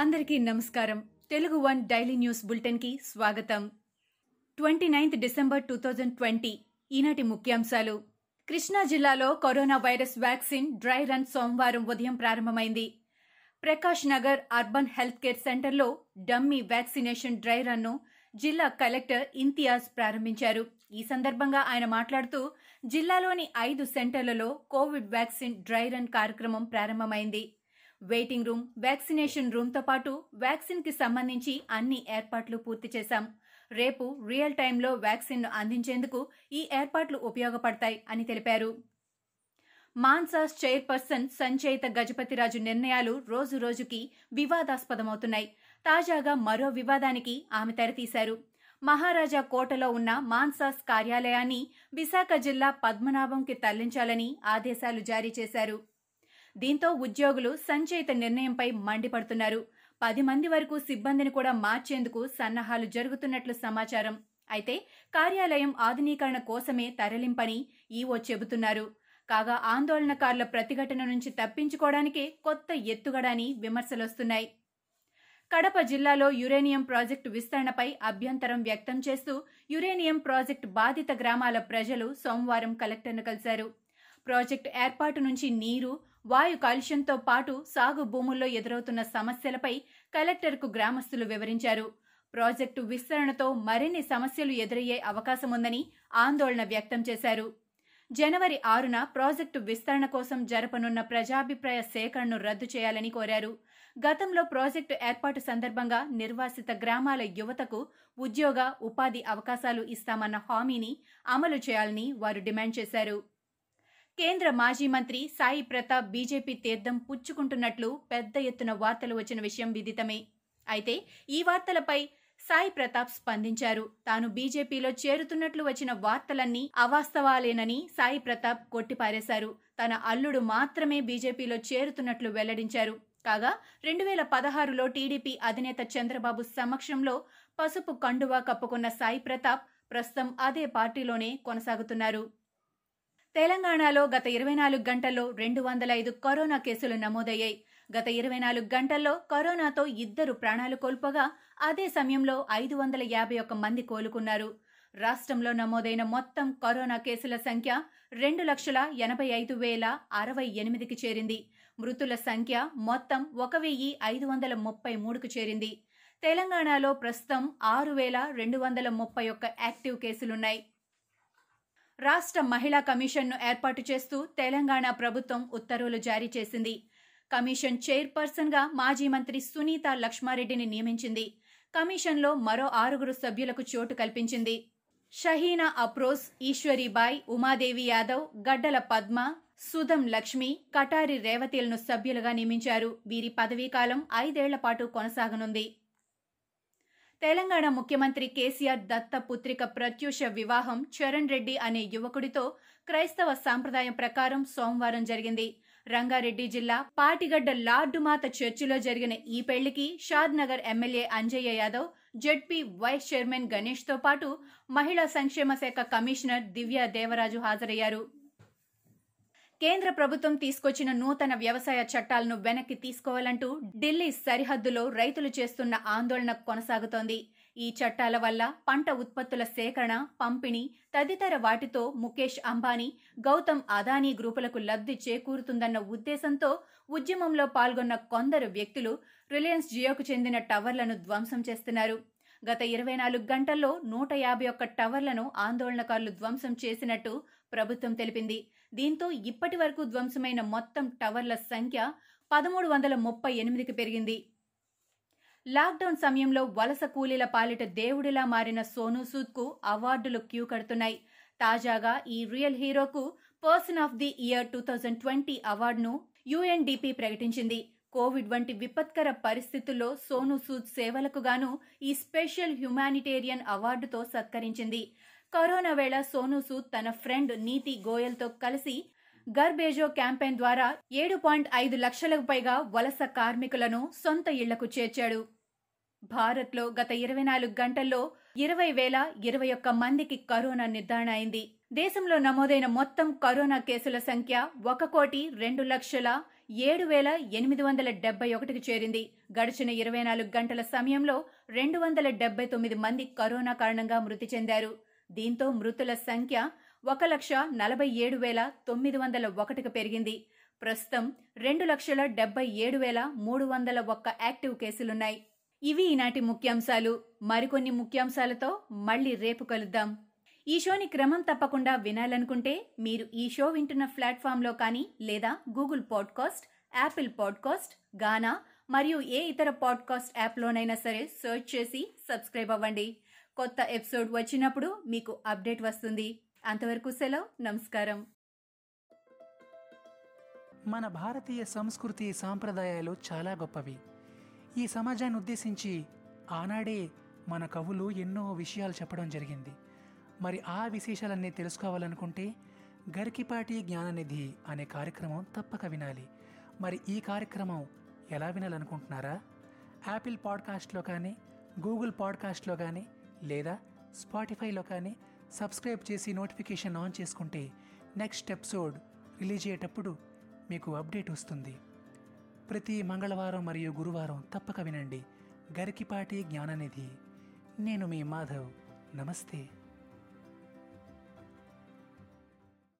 అందరికీ నమస్కారం. Telugu one daily news బులెటిన్కి స్వాగతం. Twenty ninth December two thousand twenty ఈనాటి ముఖ్యాంశాలు. కృష్ణా జిల్లాలో corona virus vaccine dry run సోమవారం ఉదయం ప్రారంభమైంది. Prakash Nagar urban health care సెంటర్లో డమ్మీ వ్యాక్సినేషన్ డ్రై రన్ను జిల్లా కలెక్టర్ ఇంతియాజ్ ప్రారంభించారు. ఈ సందర్భంగా ఆయన మాట్లాడుతూ జిల్లాలోని ఐదు సెంటర్లలో కోవిడ్ వ్యాక్సిన్ డ్రై రన్ కార్యక్రమం ప్రారంభమైంది. వెయిటింగ్ రూమ్ వ్యాక్సినేషన్ రూమ్తో పాటు వ్యాక్సిన్కి సంబంధించి అన్ని ఏర్పాట్లు పూర్తి చేశాం. రేపు రియల్ టైంలో వ్యాక్సిన్ అందించేందుకు ఈ ఏర్పాట్లు ఉపయోగపడతాయి అని తెలిపారు. మాన్సాస్ చైర్పర్సన్ సంచయిత గజపతిరాజు నిర్ణయాలు రోజు రోజుకి వివాదాస్పదమవుతున్నాయి. తాజాగా మరో వివాదానికి ఆమె తెరతీశారు. మహారాజా కోటలో ఉన్న మాన్సాస్ కార్యాలయాన్ని విశాఖ జిల్లా పద్మనాభంకి తరలించాలని ఆదేశాలు జారీ చేశారు. దీంతో ఉద్యోగులు సంచయిత నిర్ణయంపై మండిపడుతున్నారు. పది మంది వరకు సిబ్బందిని కూడా మార్చేందుకు సన్నాహాలు జరుగుతున్నట్లు సమాచారం. అయితే కార్యాలయం ఆధునీకరణ కోసమే తరలింపని ఈవో చెబుతున్నారు. కాగా ఆందోళనకారుల ప్రతిఘటన నుంచి తప్పించుకోవడానికే కొత్త ఎత్తుగడని విమర్శలొస్తున్నాయి. కడప జిల్లాలో యురేనియం ప్రాజెక్టు విస్తరణపై అభ్యంతరం వ్యక్తం చేస్తూ యురేనియం ప్రాజెక్టు బాధిత గ్రామాల ప్రజలు సోమవారం కలెక్టర్ను కలిశారు. ప్రాజెక్టు ఏర్పాటు నుంచి నీరు వాయు కాలుష్యంతో పాటు సాగు భూముల్లో ఎదురవుతున్న సమస్యలపై కలెక్టర్కు గ్రామస్తులు వివరించారు. ప్రాజెక్టు విస్తరణతో మరిన్ని సమస్యలు ఎదురయ్యే అవకాశముందని ఆందోళన వ్యక్తం చేశారు. జనవరి ఆరున ప్రాజెక్టు విస్తరణ కోసం జరపనున్న ప్రజాభిప్రాయ సేకరణను రద్దు చేయాలని కోరారు. గతంలో ప్రాజెక్టు ఏర్పాటు సందర్భంగా నిర్వాసిత గ్రామాల యువతకు ఉద్యోగ ఉపాధి అవకాశాలు ఇస్తామన్న హామీని అమలు చేయాలని వారు డిమాండ్ చేశారు. కేంద్ర మాజీ మంత్రి సాయి ప్రతాప్ బీజేపీ తీర్థం పుచ్చుకుంటున్నట్లు పెద్ద ఎత్తున వార్తలు వచ్చిన విషయం విదితమే. అయితే ఈ వార్తలపై సాయి ప్రతాప్ స్పందించారు. తాను బీజేపీలో చేరుతున్నట్లు వచ్చిన వార్తలన్నీ అవాస్తవాలేనని సాయి ప్రతాప్ కొట్టిపారేశారు. తన అల్లుడు మాత్రమే బీజేపీలో చేరుతున్నట్లు వెల్లడించారు. కాగా రెండు వేల పదహారులో టీడీపీ అధినేత చంద్రబాబు సమక్షంలో పసుపు కండువా కప్పుకున్న సాయి ప్రతాప్ ప్రస్తుతం అదే పార్టీలోనే కొనసాగుతున్నారు. తెలంగాణలో గత ఇరవై నాలుగు గంటల్లో రెండు వందల ఐదు కరోనా కేసులు నమోదయ్యాయి. గత ఇరవై నాలుగు గంటల్లో కరోనాతో ఇద్దరు ప్రాణాలు కోల్పోగా అదే సమయంలో ఐదు వందల యాభై ఒక్క మంది కోలుకున్నారు. రాష్ట్రంలో నమోదైన మొత్తం కరోనా కేసుల సంఖ్య రెండు లక్షల ఎనభై ఐదు వేల అరవై ఎనిమిదికి చేరింది. మృతుల సంఖ్య మొత్తం ఒక వెయ్యి ఐదు వందల ముప్పై మూడుకు చేరింది. తెలంగాణలో ప్రస్తుతం ఆరు వేల రెండు వందల ముప్పై ఒక్క యాక్టివ్ కేసులున్నాయి. రాష్ట్ర మహిళా కమిషన్ను ఏర్పాటు చేస్తూ తెలంగాణ ప్రభుత్వం ఉత్తర్వులు జారీ చేసింది. కమిషన్ చైర్పర్సన్గా మాజీ మంత్రి సునీత లక్ష్మారెడ్డిని నియమించింది. కమిషన్లో మరో ఆరుగురు సభ్యులకు చోటు కల్పించింది. షహీనా అప్రోస్ ఈశ్వరీబాయ్ ఉమాదేవి యాదవ్ గడ్డల పద్మ సుధం లక్ష్మి కటారి రేవతిలను సభ్యులుగా నియమించారు. వీరి పదవీకాలం ఐదేళ్ళ పాటు కొనసాగనుంది. తెలంగాణ ముఖ్యమంత్రి కేసీఆర్ దత్త పుత్రిక ప్రత్యూష వివాహం చరణ్ రెడ్డి అనే యువకుడితో క్రైస్తవ సాంప్రదాయం ప్రకారం సోమవారం జరిగింది. రంగారెడ్డి జిల్లా పాటిగడ్డ లార్డుమాత చర్చిలో జరిగిన ఈ పెళ్ళికి Shadnagar MLA Anjaiah Yadav ZP vice chairman గణేష్తో పాటు మహిళా సంక్షేమ శాఖ కమిషనర్ దివ్య దేవరాజు హాజరయ్యారు. కేంద్ర ప్రభుత్వం తీసుకొచ్చిన నూతన వ్యవసాయ చట్టాలను వెనక్కి తీసుకోవాలంటూ ఢిల్లీ సరిహద్దులో రైతులు చేస్తున్న ఆందోళన కొనసాగుతోంది. ఈ చట్టాల వల్ల పంట ఉత్పత్తుల సేకరణ పంపిణీ తదితర వాటితో ముఖేష్ అంబానీ గౌతమ్ అదానీ గ్రూపులకు లబ్ధి చేకూరుతుందన్న ఉద్దేశంతో ఉద్యమంలో పాల్గొన్న కొందరు వ్యక్తులు రిలయన్స్ జియోకు చెందిన టవర్లను ధ్వంసం చేస్తున్నారు. గత ఇరవై నాలుగు గంటల్లో నూట యాభై ఒక్క టవర్లను ఆందోళనకారులు ధ్వంసం చేసినట్టు ప్రభుత్వం తెలిపింది. దీంతో ఇప్పటి వరకు ధ్వంసమైన మొత్తం టవర్ల సంఖ్య పదమూడు వందల ముప్పై ఎనిమిదికి పెరిగింది. లాక్డౌన్ సమయంలో వలస కూలీల పాలిట దేవుడిలా మారిన సోనూ అవార్డులు క్యూ కడుతున్నాయి. తాజాగా ఈ real హీరోకు person of the year two thousand twenty అవార్డును యుఎన్డిపి ప్రకటించింది. కోవిడ్ వంటి విపత్కర పరిస్థితుల్లో సోను సూద్ సేవలకు గాను ఈ స్పెషల్ హ్యుమానిటేరియన్ అవార్డుతో సత్కరించింది. కరోనా వేళ సోను సూద్ తన ఫ్రెండ్ నీతి గోయల్తో కలిసి గర్బేజో క్యాంపెయిన్ ద్వారా ఏడు పాయింట్ ఐదు లక్షలకు పైగా వలస కార్మికులను సొంత ఇళ్ళకు చేర్చాడు. భారత్లో గత ఇరవై నాలుగు గంటల్లో ఇరవై వేల ఇరవై ఒక్క మందికి కరోనా నిర్ధారణ అయింది. దేశంలో నమోదైన మొత్తం కరోనా కేసుల సంఖ్య ఒక కోటి రెండు లక్షల ఏడు వేల ఎనిమిది వందల డెబ్బై ఒకటికి చేరింది. గడిచిన ఇరవై నాలుగు గంటల సమయంలో రెండు వందల డెబ్బై తొమ్మిది మంది కరోనా కారణంగా మృతి చెందారు. దీంతో మృతుల సంఖ్య ఒక లక్ష నలభై ఏడు వేల తొమ్మిది వందల ఒకటికి పెరిగింది. ప్రస్తుతం రెండు లక్షల డెబ్బై ఏడు వేల మూడు వందల ఒక్క యాక్టివ్ కేసులున్నాయి. ఇవి ఈనాటి ముఖ్యాంశాలు. మరికొన్ని ముఖ్యాంశాలతో మళ్ళీ రేపు కలుద్దాం. ఈ షోని క్రమం తప్పకుండా వినాలనుకుంటే మీరు ఈ షో వింటున్న ప్లాట్ఫామ్లో కానీ లేదా Google podcast Apple podcast Gaana మరియు ఏ ఇతర పాడ్కాస్ట్ యాప్లోనైనా సరే సెర్చ్ చేసి సబ్స్క్రైబ్ అవ్వండి. కొత్త ఎపిసోడ్ వచ్చినప్పుడు మీకు అప్డేట్ వస్తుంది. అంతవరకు సెలవు నమస్కారం. మన భారతీయ సంస్కృతి సాంప్రదాయాలు చాలా గొప్పవి. ఈ సమాజాన్ని ఉద్దేశించి ఆనాడే మన కవులు ఎన్నో విషయాలు చెప్పడం జరిగింది. మరి ఆ విశేషాలన్నీ తెలుసుకోవాలనుకుంటే గరికిపాటి జ్ఞాననిధి అనే కార్యక్రమం తప్పక వినాలి. మరి ఈ కార్యక్రమం ఎలా వినాలనుకుంటున్నారా? యాపిల్ పాడ్కాస్ట్లో కానీ గూగుల్ పాడ్కాస్ట్లో కానీ లేదా స్పాటిఫైలో కానీ సబ్స్క్రైబ్ చేసి నోటిఫికేషన్ ఆన్ చేసుకుంటే నెక్స్ట్ ఎపిసోడ్ రిలీజ్ అయ్యేటప్పుడు మీకు అప్డేట్ వస్తుంది. ప్రతి మంగళవారం మరియు గురువారం తప్పక వినండి. గరికిపాటి జ్ఞాననిధి. నేను మీ మాధవ్. నమస్తే.